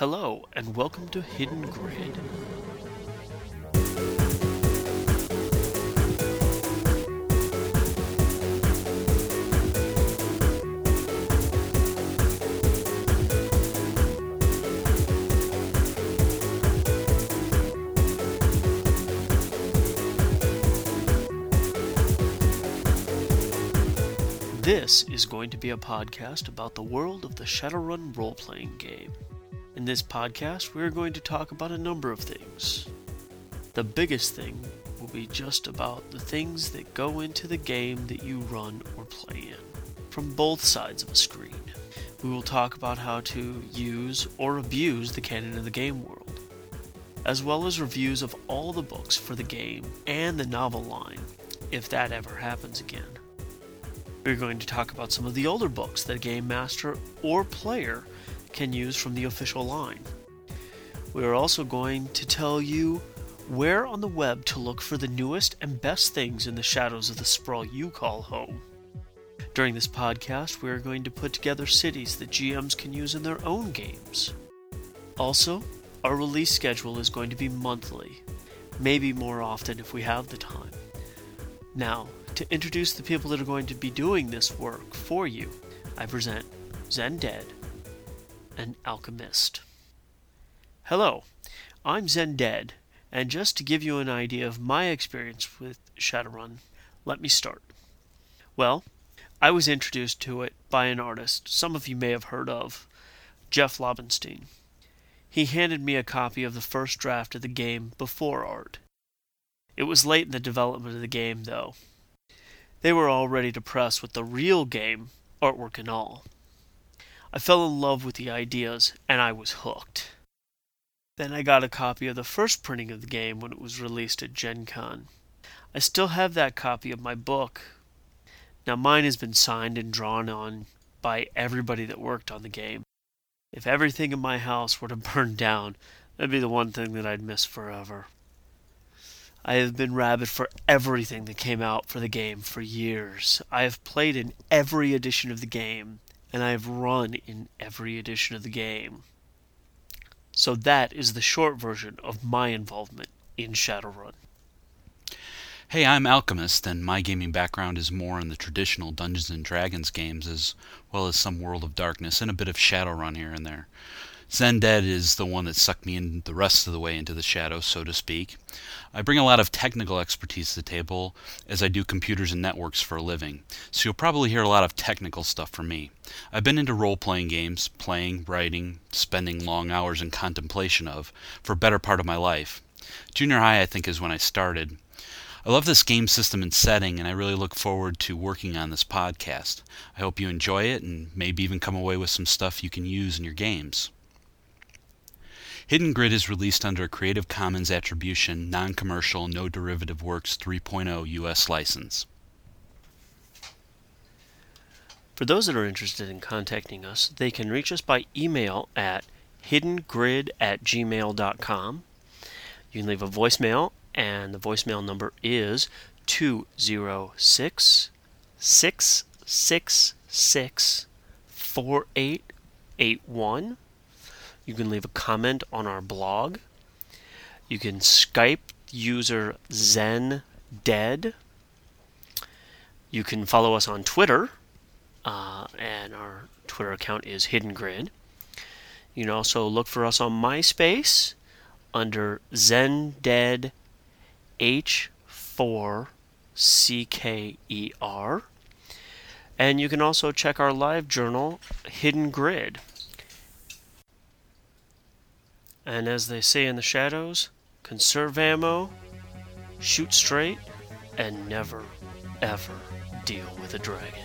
Hello, and welcome to Hidden Grid. This is going to be a podcast about the world of the Shadowrun role playing game. In this podcast, we are going to talk about a number of things. The biggest thing will be just about the things that go into the game that you run or play in, from both sides of a screen. We will talk about how to use or abuse the canon of the game world, as well as reviews of all the books for the game and the novel line, if that ever happens again. We're going to talk about some of the older books that a game master or player can use from the official line. We are also going to tell you where on the web to look for the newest and best things in the shadows of the sprawl you call home. During this podcast, we are going to put together cities that GMs can use in their own games. Also, our release schedule is going to be monthly, maybe more often if we have the time. Now, to introduce the people that are going to be doing this work for you, I present Zen Dead, an alchemist. Hello, I'm Zen Dead, and just to give you an idea of my experience with Shadowrun, let me start. Well, I was introduced to it by an artist some of you may have heard of, Jeff Laubenstein. He handed me a copy of the first draft of the game before art. It was late in the development of the game, though, they were all ready to press with the real game, artwork and all. I fell in love with the ideas, and I was hooked. Then I got a copy of the first printing of the game when it was released at Gen Con. I still have that copy of my book. Now, mine has been signed and drawn on by everybody that worked on the game. If everything in my house were to burn down, that'd be the one thing that I'd miss forever. I have been rabid for everything that came out for the game for years. I have played in every edition of the game, and I have run in every edition of the game. So that is the short version of my involvement in Shadowrun. Hey, I'm Alchemist, and my gaming background is more in the traditional Dungeons and Dragons games as well as some World of Darkness and a bit of Shadowrun here and there. Zen Dead is the one that sucked me in the rest of the way into the shadows, so to speak. I bring a lot of technical expertise to the table as I do computers and networks for a living, so you'll probably hear a lot of technical stuff from me. I've been into role playing games, playing, writing, spending long hours in contemplation of, for a better part of my life. Junior high, I think, is when I started. I love this game system and setting, and I really look forward to working on this podcast. I hope you enjoy it and maybe even come away with some stuff you can use in your games. Hidden Grid is released under a Creative Commons Attribution, Non Commercial, No Derivative Works 3.0 U.S. license. For those that are interested in contacting us, they can reach us by email at hiddengrid at gmail.com. You can leave a voicemail, and the voicemail number is 206 666 4881. You can leave a comment on our blog. You can Skype user Zen Dead. You can follow us on Twitter, uh, and our Twitter account is Hidden Grid. You can also look for us on MySpace under Zen Dead H4CKER. And you can also check our live journal, Hidden Grid. And as they say in the shadows, conserve ammo, shoot straight, and never, ever deal with a dragon.